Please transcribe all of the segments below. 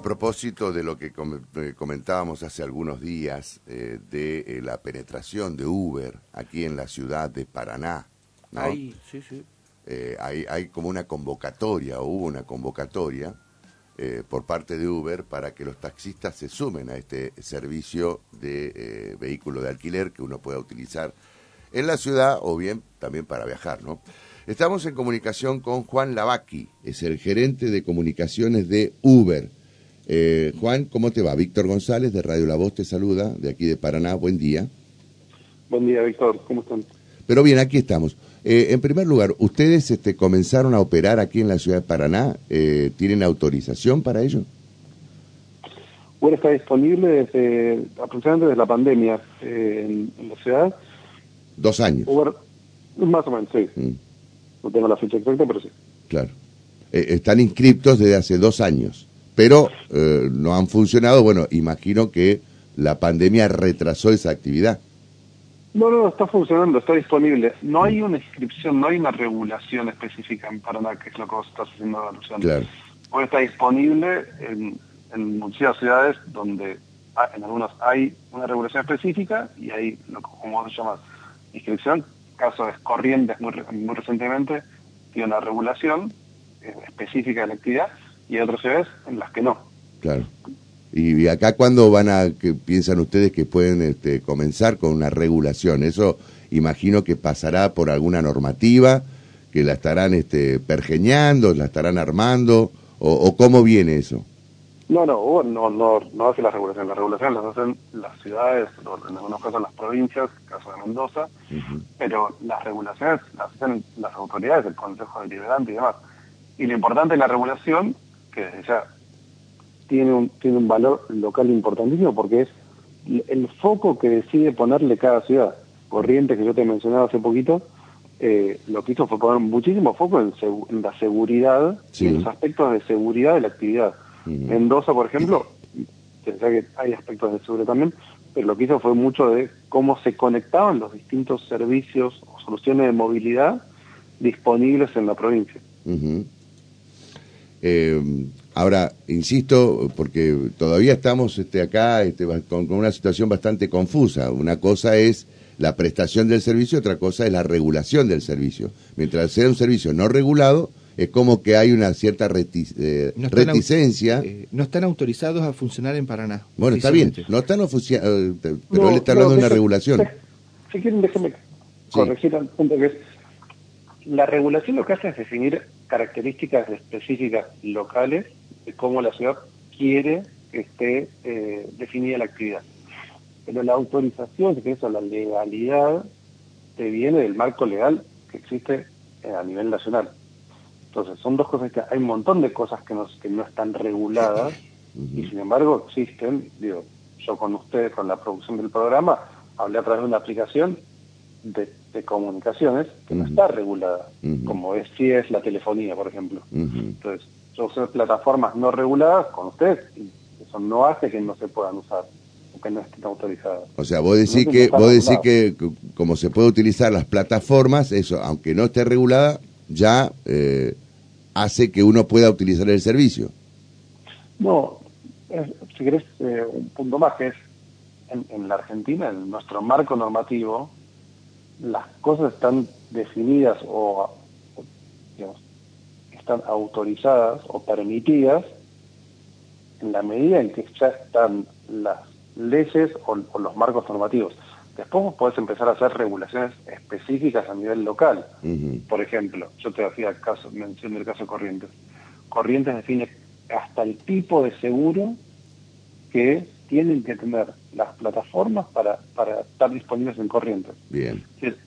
A propósito de lo que eh, comentábamos hace algunos días eh, de eh, la penetración de Uber aquí en la ciudad de Paraná, ¿no? Ahí, sí, sí. hay, hay como una convocatoria, o hubo una convocatoria por parte de Uber para que los taxistas se sumen a este servicio de vehículo de alquiler que uno pueda utilizar en la ciudad o bien también para viajar, ¿no? Estamos en comunicación con Juan Lavaki, es el gerente de comunicaciones de Uber. Eh, Juan, ¿cómo te va? Víctor González de Radio La Voz te saluda, de aquí de Paraná. Buen día. Buen día, Víctor. ¿Cómo están? Pero bien, aquí estamos. Eh, en primer lugar, ¿ustedes este, comenzaron a operar aquí en la ciudad de Paraná? Eh, ¿Tienen autorización para ello? Uber está disponible desde aproximadamente desde la pandemia en, la ciudad. Dos años. Uber, más o menos, sí. Mm. No tengo la fecha exacta, pero sí. Claro. están inscriptos desde hace dos años pero eh, no han funcionado. Bueno, imagino que la pandemia retrasó esa actividad. No, no, está funcionando, está disponible. No hay una inscripción, no hay una regulación específica en Paraná, que es lo que vos estás haciendo alusión. Claro. Hoy está disponible en, en muchas ciudades donde en algunas hay una regulación específica y hay lo que como se llama inscripción. Caso de Corrientes muy, muy recientemente tiene una regulación eh, específica de la actividad y hay otras ciudades en las que no. Claro. ¿Y acá cuándo van a, que piensan ustedes que pueden este, comenzar con una regulación? Eso imagino que pasará por alguna normativa, que la estarán este, pergeñando, la estarán armando, o, cómo viene eso? No, no, no, no, no hace la regulación. La regulación las hacen las ciudades, en algunos casos las provincias, caso de Mendoza, pero las regulaciones las hacen las autoridades, el Consejo Deliberante y demás. Y lo importante de la regulación que ya tiene un, tiene un valor local importantísimo porque es el foco que decide ponerle cada ciudad. Corrientes, que yo te mencionaba hace poquito, eh, lo que hizo fue poner muchísimo foco en, la seguridad y en los aspectos de seguridad de la actividad. Mendoza, por ejemplo, pensé que hay aspectos de seguridad también, pero lo que hizo fue mucho de cómo se conectaban los distintos servicios o soluciones de movilidad disponibles en la provincia. Eh, ahora, insisto, porque todavía estamos este, acá este, con, una situación bastante confusa. Una cosa es la prestación del servicio, otra cosa es la regulación del servicio. Mientras sea un servicio no regulado, es como que hay una cierta eh, reticencia. Eh, no están autorizados a funcionar en Paraná. Bueno, está bien, no están oficiales, pero él está hablando de una regulación. Si quieren, déjenme corregir al punto que es la regulación lo que hace es definir características específicas locales de cómo la ciudad quiere que esté eh, definida la actividad. Pero la autorización, que es la legalidad, te viene del marco legal que existe eh, a nivel nacional. Entonces, son dos cosas que hay un montón de cosas que, que no están reguladas y sin embargo existen. Digo, yo con ustedes, con la producción del programa, hablé a través de una aplicación de, comunicaciones que no está regulada, como es si es la telefonía, por ejemplo. Entonces, yo uso plataformas no reguladas con ustedes y eso no hace que no se puedan usar o que no estén autorizadas. O sea, vos decís que vos decís que como se puede utilizar las plataformas, eso, aunque no esté regulada, ya eh, hace que uno pueda utilizar el servicio. No, si querés eh, un punto más que es en, en la Argentina, en nuestro marco normativo, las cosas están definidas o, digamos, están autorizadas o permitidas en la medida en que ya están las leyes o, los marcos normativos. Después vos podés empezar a hacer regulaciones específicas a nivel local. Por ejemplo, yo te hacía caso, mención del caso Corrientes. Corrientes define hasta el tipo de seguro que tienen que tener las plataformas para, para estar disponibles en corrientes. Bien.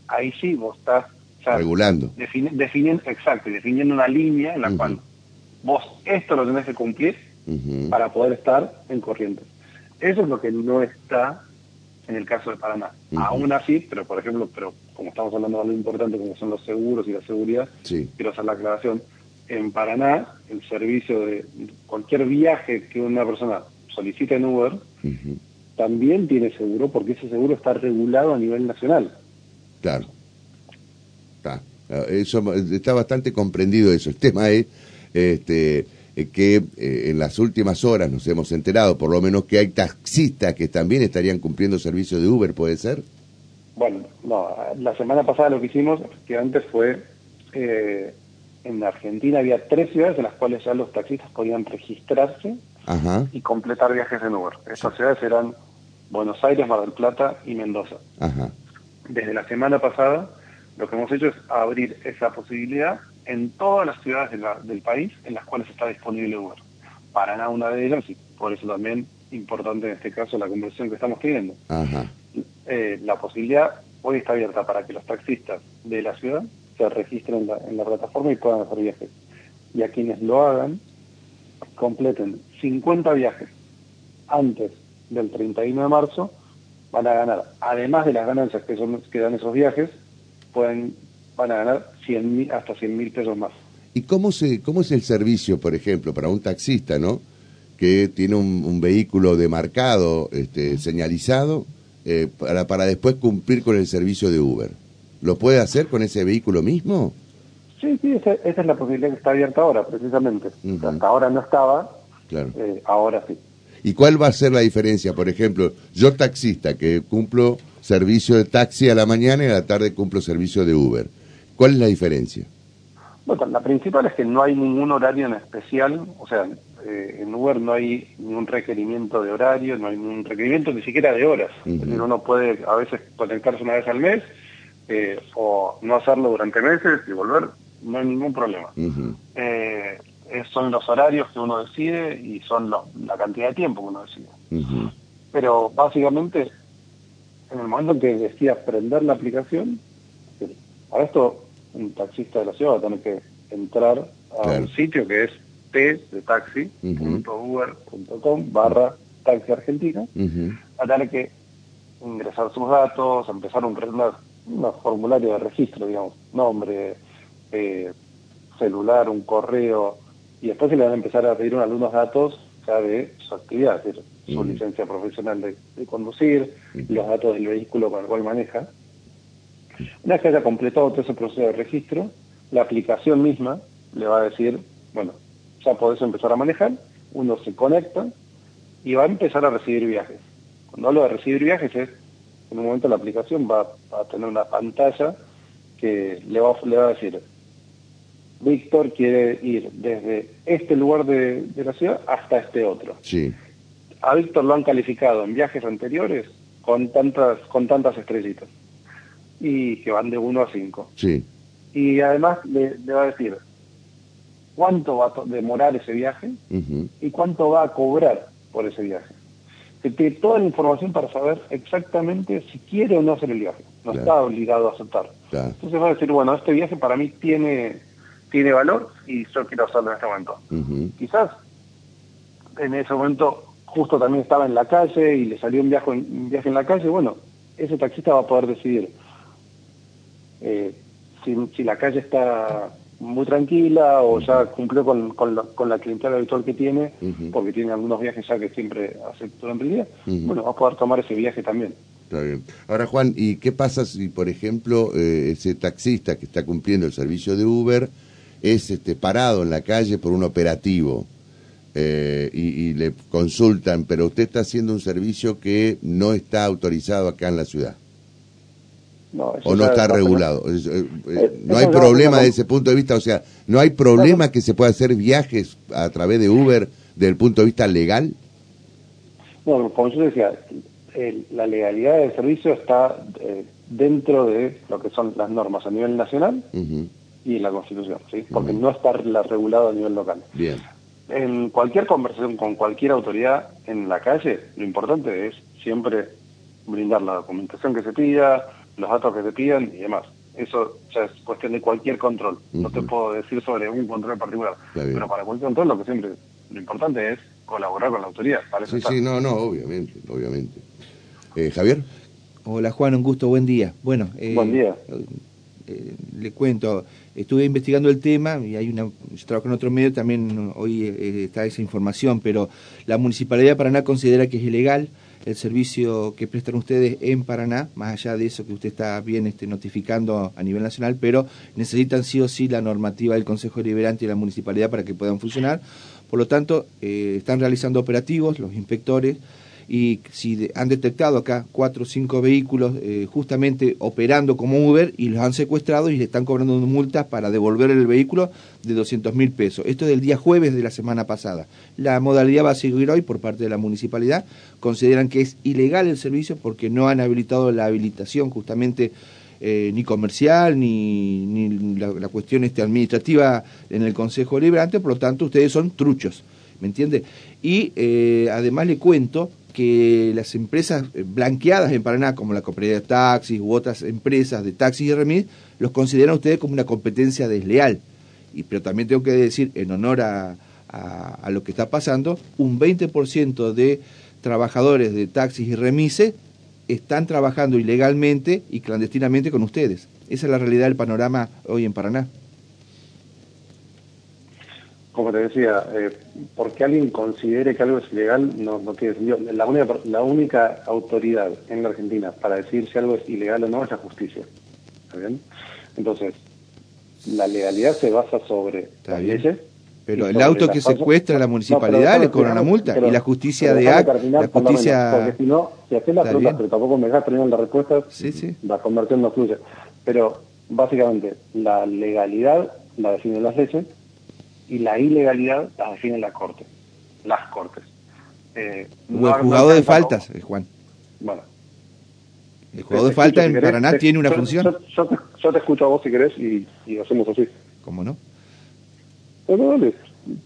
ahí sí vos estás regulando. definiendo, exacto, definiendo una línea en la cual vos esto lo tenés que cumplir para poder estar en corrientes. Eso es lo que no está en el caso de Paraná. Aún así, pero por ejemplo, pero como estamos hablando de algo importante como son los seguros y la seguridad, quiero hacer la aclaración. En Paraná, el servicio de cualquier viaje que una persona solicita en Uber, también tiene seguro porque ese seguro está regulado a nivel nacional. Claro. Está. Eso, está bastante comprendido eso. El tema es, este, eh, que eh, en las últimas horas nos hemos enterado, por lo menos que hay taxistas que también estarían cumpliendo servicio de Uber, ¿puede ser? Bueno, no, la semana pasada lo que hicimos efectivamente fue, eh, en Argentina había tres ciudades en las cuales ya los taxistas podían registrarse y completar viajes en Uber. Estas ciudades eran Buenos Aires, Mar del Plata y Mendoza. Desde la semana pasada lo que hemos hecho es abrir esa posibilidad en todas las ciudades del país en las cuales está disponible Uber. Paraná una de ellas y por eso también importante en este caso la conversión que estamos teniendo. Eh, la posibilidad hoy está abierta para que los taxistas de la ciudad se registren en la, en la plataforma y puedan hacer viajes. Y a quienes lo hagan, completen 50 viajes antes del 31 de marzo, van a ganar, además de las ganancias que, son, que dan esos viajes, pueden van a ganar 100, hasta 100 mil pesos más. ¿Y cómo, se, cómo es el servicio, por ejemplo, para un taxista, ¿no? que tiene un, vehículo demarcado, este, señalizado, eh, para, para después cumplir con el servicio de Uber? ¿Lo puede hacer con ese vehículo mismo? Sí, sí, esa, es la posibilidad que está abierta ahora, precisamente. Hasta ahora no estaba, claro. Eh, ahora sí. ¿Y cuál va a ser la diferencia? Por ejemplo, yo taxista que cumplo servicio de taxi a la mañana y a la tarde cumplo servicio de Uber. ¿Cuál es la diferencia? Bueno, la principal es que no hay ningún horario en especial, o sea, eh, en Uber no hay ningún requerimiento de horario, no hay ningún requerimiento ni siquiera de horas. Es decir, uno puede a veces conectarse una vez al mes eh, o no hacerlo durante meses y volver, no hay ningún problema. Eh, son los horarios que uno decide y son la cantidad de tiempo que uno decide. Pero básicamente en el momento en que decía prender la aplicación, para esto un taxista de la ciudad va a tener que entrar a un sitio que es t de taxi.uber.com barra taxi argentina, va a tener que ingresar sus datos, empezar un, formulario de registro, digamos, nombre, eh, celular, un correo, y después se le van a empezar a pedir algunos datos ya de su actividad, es decir, su licencia profesional de, conducir, los datos del vehículo con el cual maneja. Una vez que haya completado todo ese proceso de registro, la aplicación misma le va a decir, bueno, ya podés empezar a manejar, uno se conecta y va a empezar a recibir viajes. Cuando hablo de recibir viajes es, en un momento la aplicación va, a tener una pantalla que le va, le va a decir, Víctor quiere ir desde este lugar de, la ciudad hasta este otro. Sí. A Víctor lo han calificado en viajes anteriores con tantas, con tantas estrellitas. Y que van de 1 a 5. Sí. Y además le, va a decir cuánto va a demorar ese viaje y cuánto va a cobrar por ese viaje. Que tiene toda la información para saber exactamente si quiere o no hacer el viaje. No está obligado a aceptar. Entonces va a decir, bueno, este viaje para mí tiene tiene valor y yo quiero hacerlo en este momento. Quizás en ese momento justo también estaba en la calle y le salió un viaje, un viaje en la calle, bueno, ese taxista va a poder decidir eh, si, la calle está muy tranquila o ya cumplió con, con, la, con la clientela habitual que tiene, porque tiene algunos viajes ya que siempre hace durante el día, bueno, va a poder tomar ese viaje también. Está bien. Ahora, Juan, ¿y qué pasa si, por ejemplo, eh, ese taxista que está cumpliendo el servicio de Uber es este, parado en la calle por un operativo eh, y, le consultan, pero usted está haciendo un servicio que no está autorizado acá en la ciudad. o no está regulado. Eh, eh, no hay problema desde ese punto de vista, o sea, no hay problema que se pueda hacer viajes a través de Uber desde el punto de vista legal. Bueno, como yo decía, la legalidad del servicio está dentro de lo que son las normas a nivel nacional y la Constitución, ¿sí? porque no está la regulado a nivel local. Bien. En cualquier conversación con cualquier autoridad en la calle, lo importante es siempre brindar la documentación que se pida, los datos que se pidan y demás. Eso ya es cuestión de cualquier control. No te puedo decir sobre un control en particular. Pero para cualquier control lo que siempre, lo importante es colaborar con la autoridad. sí, sí, no, no, obviamente, obviamente. Eh, Javier. Hola Juan, un gusto, buen día. Bueno, eh, buen día. Eh, le cuento, estuve investigando el tema y hay una, yo trabajo en otro medio, también hoy eh, está esa información, pero la Municipalidad de Paraná considera que es ilegal el servicio que prestan ustedes en Paraná, más allá de eso que usted está bien este, notificando a nivel nacional, pero necesitan sí o sí la normativa del Consejo Deliberante y la Municipalidad para que puedan funcionar, Por lo tanto, eh, están realizando operativos los inspectores y si han detectado acá cuatro o cinco vehículos eh, justamente operando como Uber y los han secuestrado y le están cobrando multas para devolver el vehículo de 200 mil pesos. Esto es del día jueves de la semana pasada. La modalidad va a seguir hoy por parte de la municipalidad. Consideran que es ilegal el servicio porque no han habilitado la habilitación justamente eh, ni comercial ni, ni la, cuestión este, administrativa en el Consejo Liberante, por lo tanto ustedes son truchos, ¿me entiende? Y eh, además le cuento que las empresas eh, blanqueadas en Paraná, como la Cooperativa de Taxis u otras empresas de taxis y remis, los consideran ustedes como una competencia desleal. Y, pero también tengo que decir, en honor a, a, lo que está pasando, un 20% de trabajadores de taxis y remises están trabajando ilegalmente y clandestinamente con ustedes. Esa es la realidad del panorama hoy en Paraná como te decía, eh, porque alguien considere que algo es ilegal no, no tiene sentido. La única, la única autoridad en la Argentina para decir si algo es ilegal o no es la justicia. ¿Está bien? Entonces, la legalidad se basa sobre las leyes. Pero el auto que secuestra la municipalidad le cobra una multa y la justicia de ACT, la justicia... Porque si no, si haces la pregunta, pero tampoco me dejas terminar la respuesta, la conversión no fluye. Pero básicamente la legalidad la definen las leyes y la ilegalidad la define la Corte, las Cortes. Eh, el juzgado de faltas, eh, Juan. Bueno. El juzgado de faltas en Paraná tiene una función. Yo, te, escucho a vos si querés y, y hacemos así. ¿Cómo no?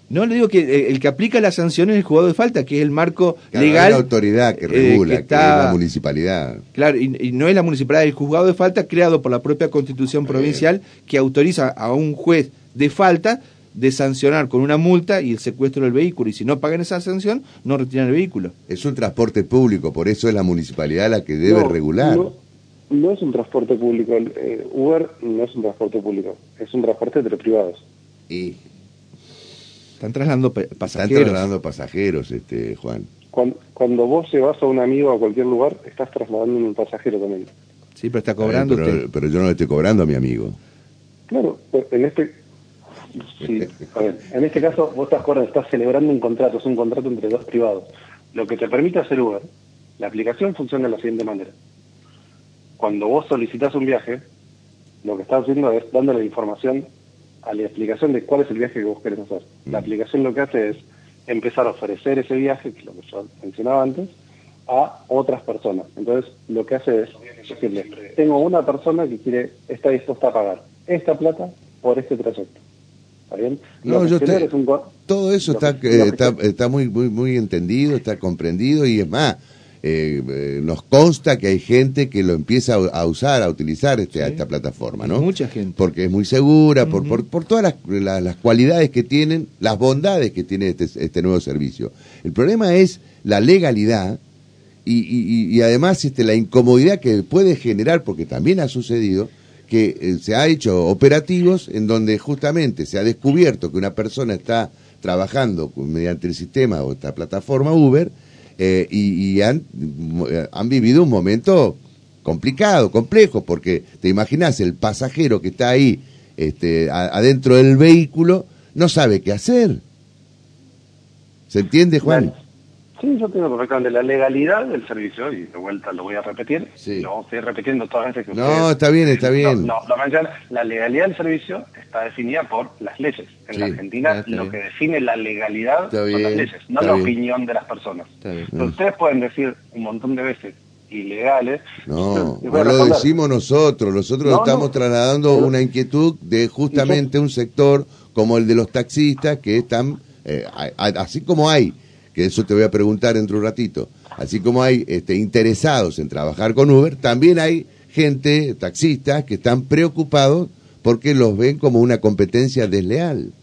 No, le digo que eh, el que aplica la sanción es el juzgado de falta, que es el marco legal. la autoridad que regula, que, es la municipalidad. Claro, y, no es la municipalidad, es el juzgado de falta creado por la propia constitución provincial que autoriza a un juez de falta de sancionar con una multa y el secuestro del vehículo. Y si no pagan esa sanción, no retiran el vehículo. Es un transporte público, por eso es la municipalidad la que debe regular. No, es un transporte público. Eh, Uber no es un transporte público, es un transporte entre privados. Y están trasladando pasajeros. Están trasladando pasajeros, este Juan. Cuando, cuando vos llevas a un amigo a cualquier lugar, estás trasladando un pasajero también. Sí, pero está cobrando. pero, pero, yo no le estoy cobrando a mi amigo. Claro, en este Sí, a ver, en este caso vos estás, estás celebrando un contrato, es un contrato entre dos privados. Lo que te permite hacer Uber, la aplicación funciona de la siguiente manera. Cuando vos solicitas un viaje, lo que estás haciendo es dándole información a la explicación de cuál es el viaje que vos querés hacer. La mm. aplicación lo que hace es empezar a ofrecer ese viaje, que es lo que yo mencionaba antes, a otras personas. Entonces, lo que hace es decirle, tengo una persona que quiere, está dispuesta a pagar esta plata por este trayecto. No, yo todo eso está, eh, está, está, muy, muy, muy entendido, está comprendido y es más, eh, eh, nos consta que hay gente que lo empieza a, usar, a utilizar este, esta plataforma, ¿no? Mucha gente. Porque es muy segura, por, por, por, todas las, las, cualidades que tienen, las bondades que tiene este, este nuevo servicio. El problema es la legalidad y, y, y además este, la incomodidad que puede generar, porque también ha sucedido, que eh, se ha hecho operativos en donde justamente se ha descubierto que una persona está trabajando mediante el sistema o esta plataforma Uber eh, y, han, eh, han vivido un momento complicado, complejo, porque te imaginas el pasajero que está ahí este, adentro del vehículo no sabe qué hacer. ¿Se entiende, Juan? Sí, yo tengo perfectamente la legalidad del servicio, y de vuelta lo voy a repetir, lo estoy repitiendo todas las veces que No, está bien, está bien. No, la legalidad del servicio está definida por las leyes. En la Argentina lo que define la legalidad son las leyes, no la opinión de las personas. ustedes pueden decir un montón de veces ilegales. No, no lo decimos nosotros, nosotros estamos trasladando una inquietud de justamente un sector como el de los taxistas que están, eh, así como hay que eso te voy a preguntar dentro de un ratito. Así como hay este, interesados en trabajar con Uber, también hay gente, taxistas, que están preocupados porque los ven como una competencia desleal.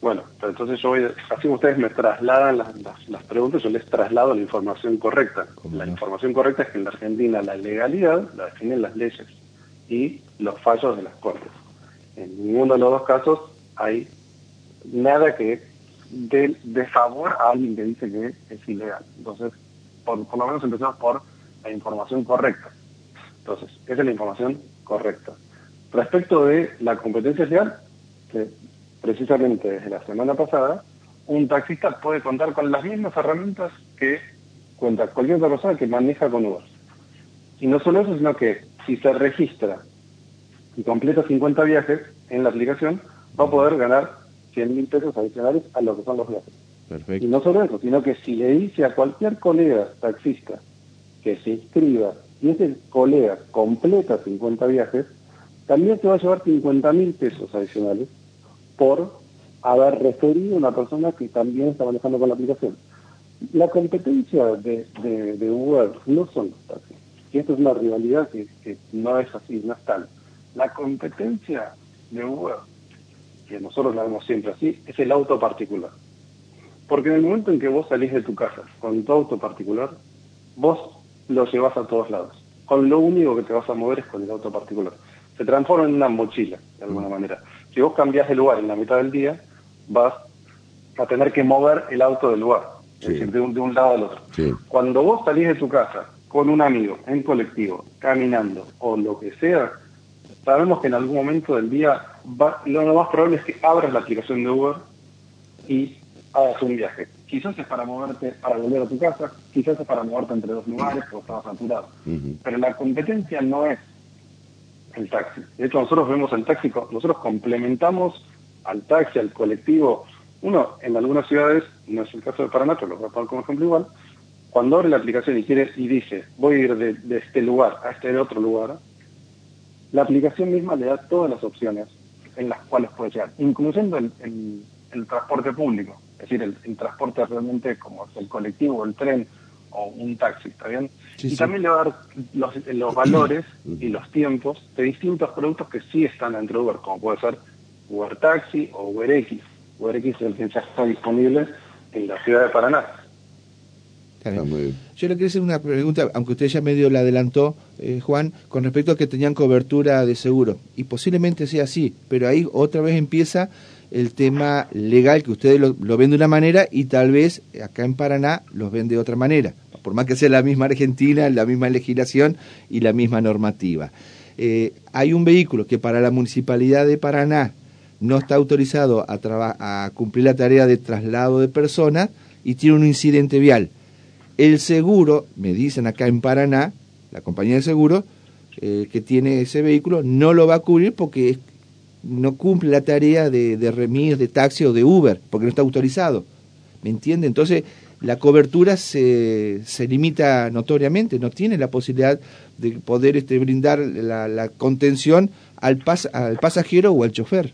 Bueno, entonces yo voy, así ustedes me trasladan las, las, preguntas, yo les traslado la información correcta. La información correcta es que en la Argentina la legalidad la definen las leyes y los fallos de las cortes. En ninguno de los dos casos hay nada que de, de favor a alguien que dice que es ilegal. Entonces, por, lo menos empezamos por la información correcta. Entonces, esa es la información correcta. Respecto de la competencia legal, que precisamente desde la semana pasada un taxista puede contar con las mismas herramientas que cuenta cualquier otra persona que maneja con Uber. Y no solo eso, sino que si se registra y completa 50 viajes en la aplicación, va a poder ganar 100 mil pesos adicionales a lo que son los viajes. Y no solo eso, sino que si le dice a cualquier colega taxista que se inscriba y ese colega completa 50 viajes, también se va a llevar 50 mil pesos adicionales por haber referido a una persona que también está manejando con la aplicación. La competencia de, de, Uber no son los taxis. Y esto es una rivalidad que, que no es así, no es tal. La competencia de Uber, que nosotros la vemos siempre así, es el auto particular. Porque en el momento en que vos salís de tu casa con tu auto particular, vos lo llevas a todos lados. Con lo único que te vas a mover es con el auto particular. Se transforma en una mochila, de alguna manera. Si vos cambiás de lugar en la mitad del día, vas a tener que mover el auto del lugar, es decir, de un, de un, lado al otro. Cuando vos salís de tu casa con un amigo, en colectivo, caminando o lo que sea, sabemos que en algún momento del día lo más probable es que abras la aplicación de Uber y hagas un viaje. Quizás es para moverte, para volver a tu casa, quizás es para moverte entre dos lugares o estabas saturado. Pero la competencia no es el taxi. De hecho, nosotros vemos el taxi, nosotros complementamos al taxi, al colectivo. Uno, en algunas ciudades, no es el caso de Paraná, pero lo voy a poner como ejemplo igual, cuando abre la aplicación y quiere y dice, voy a ir de, este lugar a este otro lugar, la aplicación misma le da todas las opciones en las cuales puede llegar, incluyendo el, transporte público, es decir, el, transporte realmente como el colectivo, el tren o un taxi, ¿está bien? y también le va a dar los, los valores y los tiempos de distintos productos que sí están dentro de Uber, como puede ser Uber Taxi o UberX. UberX es el que ya está disponible en la ciudad de Paraná. Yo le quería hacer una pregunta, aunque usted ya medio la adelantó, eh, Juan, con respecto a que tenían cobertura de seguro. Y posiblemente sea así, pero ahí otra vez empieza el tema legal, que ustedes lo, ven de una manera y tal vez acá en Paraná los ven de otra manera, por más que sea la misma Argentina, la misma legislación y la misma normativa. Eh, hay un vehículo que para la municipalidad de Paraná no está autorizado a, a cumplir la tarea de traslado de personas y tiene un incidente vial. El seguro, me dicen acá en Paraná, la compañía de seguro eh, que tiene ese vehículo no lo va a cubrir porque no cumple la tarea de, de remis, de taxi o de Uber, porque no está autorizado. ¿Me entiende? Entonces, la cobertura se, se limita notoriamente, no tiene la posibilidad de poder este, brindar la, contención al, al pasajero o al chofer.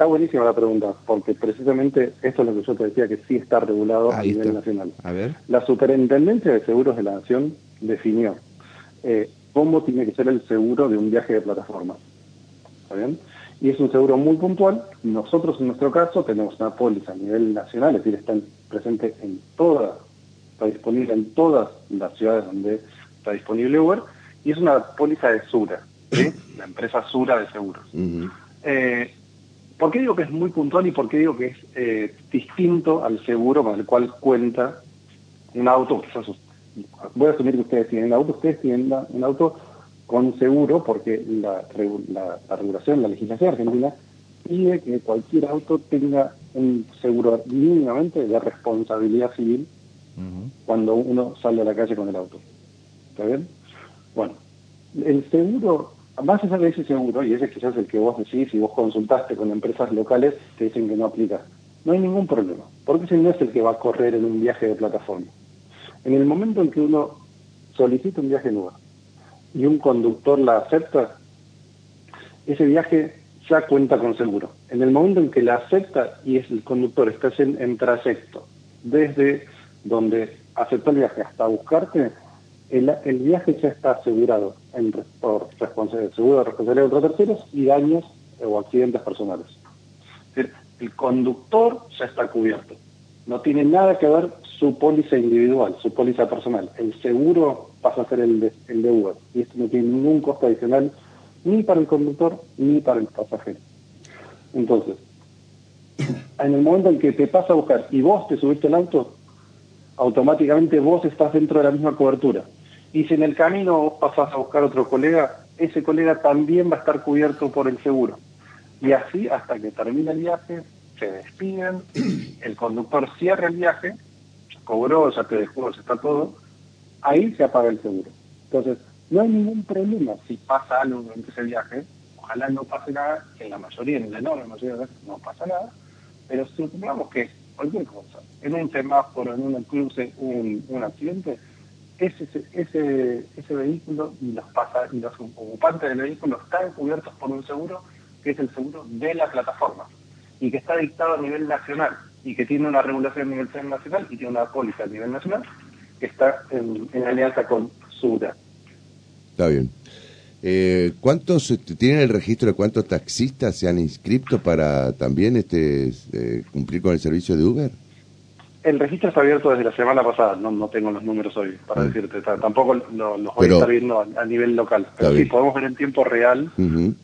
Está buenísima la pregunta, porque precisamente esto es lo que yo te decía, que sí está regulado a nivel nacional. A ver. La Superintendencia de Seguros de la Nación definió eh, cómo tiene que ser el seguro de un viaje de plataforma. ¿Está bien? Y es un seguro muy puntual. Nosotros, en nuestro caso, tenemos una póliza a nivel nacional, es decir, está presente en todas, está disponible en todas las ciudades donde está disponible Uber, y es una póliza de Sura, ¿sí? la empresa Sura de seguros. ¿Por qué digo que es muy puntual y por qué digo que es eh, distinto al seguro con el cual cuenta un auto? Voy a asumir que ustedes tienen un auto, ustedes tienen un auto con seguro porque la, regulación, la legislación argentina pide que cualquier auto tenga un seguro mínimamente de responsabilidad civil cuando uno sale a la calle con el auto. ¿Está bien? Bueno, el seguro más allá de ese seguro, y ese quizás el que vos decís, si vos consultaste con empresas locales, te dicen que no aplica. No hay ningún problema, porque ese no es el que va a correr en un viaje de plataforma. En el momento en que uno solicita un viaje nuevo y un conductor la acepta, ese viaje ya cuenta con seguro. En el momento en que la acepta y es el conductor está en, en trayecto desde donde aceptó el viaje hasta buscarte, el, viaje ya está asegurado en, por responsabilidad, seguro de responsabilidad otros terceros y daños o accidentes personales. el conductor ya está cubierto. No tiene nada que ver su póliza individual, su póliza personal. El seguro pasa a ser el de Uber y esto no tiene ningún costo adicional ni para el conductor ni para el pasajero. Entonces, en el momento en que te pasa a buscar y vos te subiste al auto, automáticamente vos estás dentro de la misma cobertura. Y si en el camino vos pasás a buscar otro colega, ese colega también va a estar cubierto por el seguro. Y así hasta que termine el viaje, se despiden, el conductor cierra el viaje, cobró, ya te dejó, ya está todo, ahí se apaga el seguro. Entonces, no hay ningún problema si pasa algo durante ese viaje, ojalá no pase nada, en la mayoría, en la enorme mayoría de veces no pasa nada, pero supongamos que cualquier cosa, en un semáforo, en un cruce, un, un accidente, ese, ese, ese vehículo y los, pasa, y los ocupantes del vehículo están cubiertos por un seguro que es el seguro de la plataforma y que está dictado a nivel nacional y que tiene una regulación a nivel nacional y tiene una póliza a nivel nacional que está en, alianza con SURA. Está bien. Eh, ¿Cuántos este, tienen el registro de cuántos taxistas se han inscrito para también este eh, cumplir con el servicio de Uber? El registro está abierto desde la semana pasada, no, no tengo los números hoy para ah. decirte, tampoco los voy a estar viendo a, nivel local, pero sí podemos ver en tiempo real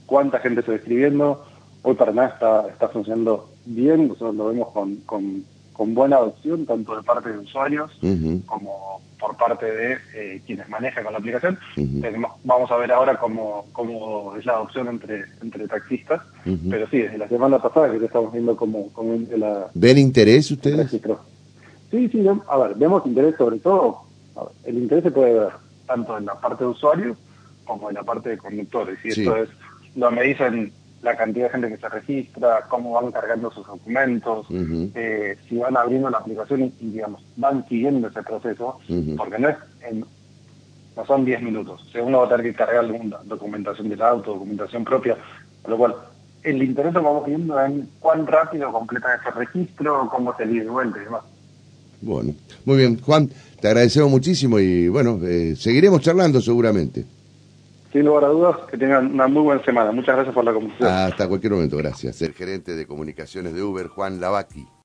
cuánta gente se está escribiendo, hoy para nada está, está funcionando bien, nosotros lo vemos con, con, buena adopción, tanto de parte de usuarios como por parte de eh, quienes manejan con la aplicación. vamos a ver ahora cómo, cómo es la adopción entre, entre taxistas, pero sí, desde la semana pasada que estamos viendo cómo, cómo la... ¿Ven interés ustedes? Sí, sí, a ver, vemos interés sobre todo, el interés se puede ver tanto en la parte de usuarios como en la parte de conductores. Y esto es, lo me dicen la cantidad de gente que se registra, cómo van cargando sus documentos, eh, si van abriendo la aplicación y, digamos, van siguiendo ese proceso, porque no es no son 10 minutos. Si uno va a tener que cargar alguna documentación del auto, documentación propia, con lo cual el interés lo vamos viendo en cuán rápido completa ese registro, cómo se y vuelta y demás. Bueno, muy bien. Juan, te agradecemos muchísimo y bueno, eh, seguiremos charlando seguramente. Sin lugar a dudas, que tengan una muy buena semana. Muchas gracias por la conversación. Hasta cualquier momento, gracias. El gerente de comunicaciones de Uber, Juan Lavaki.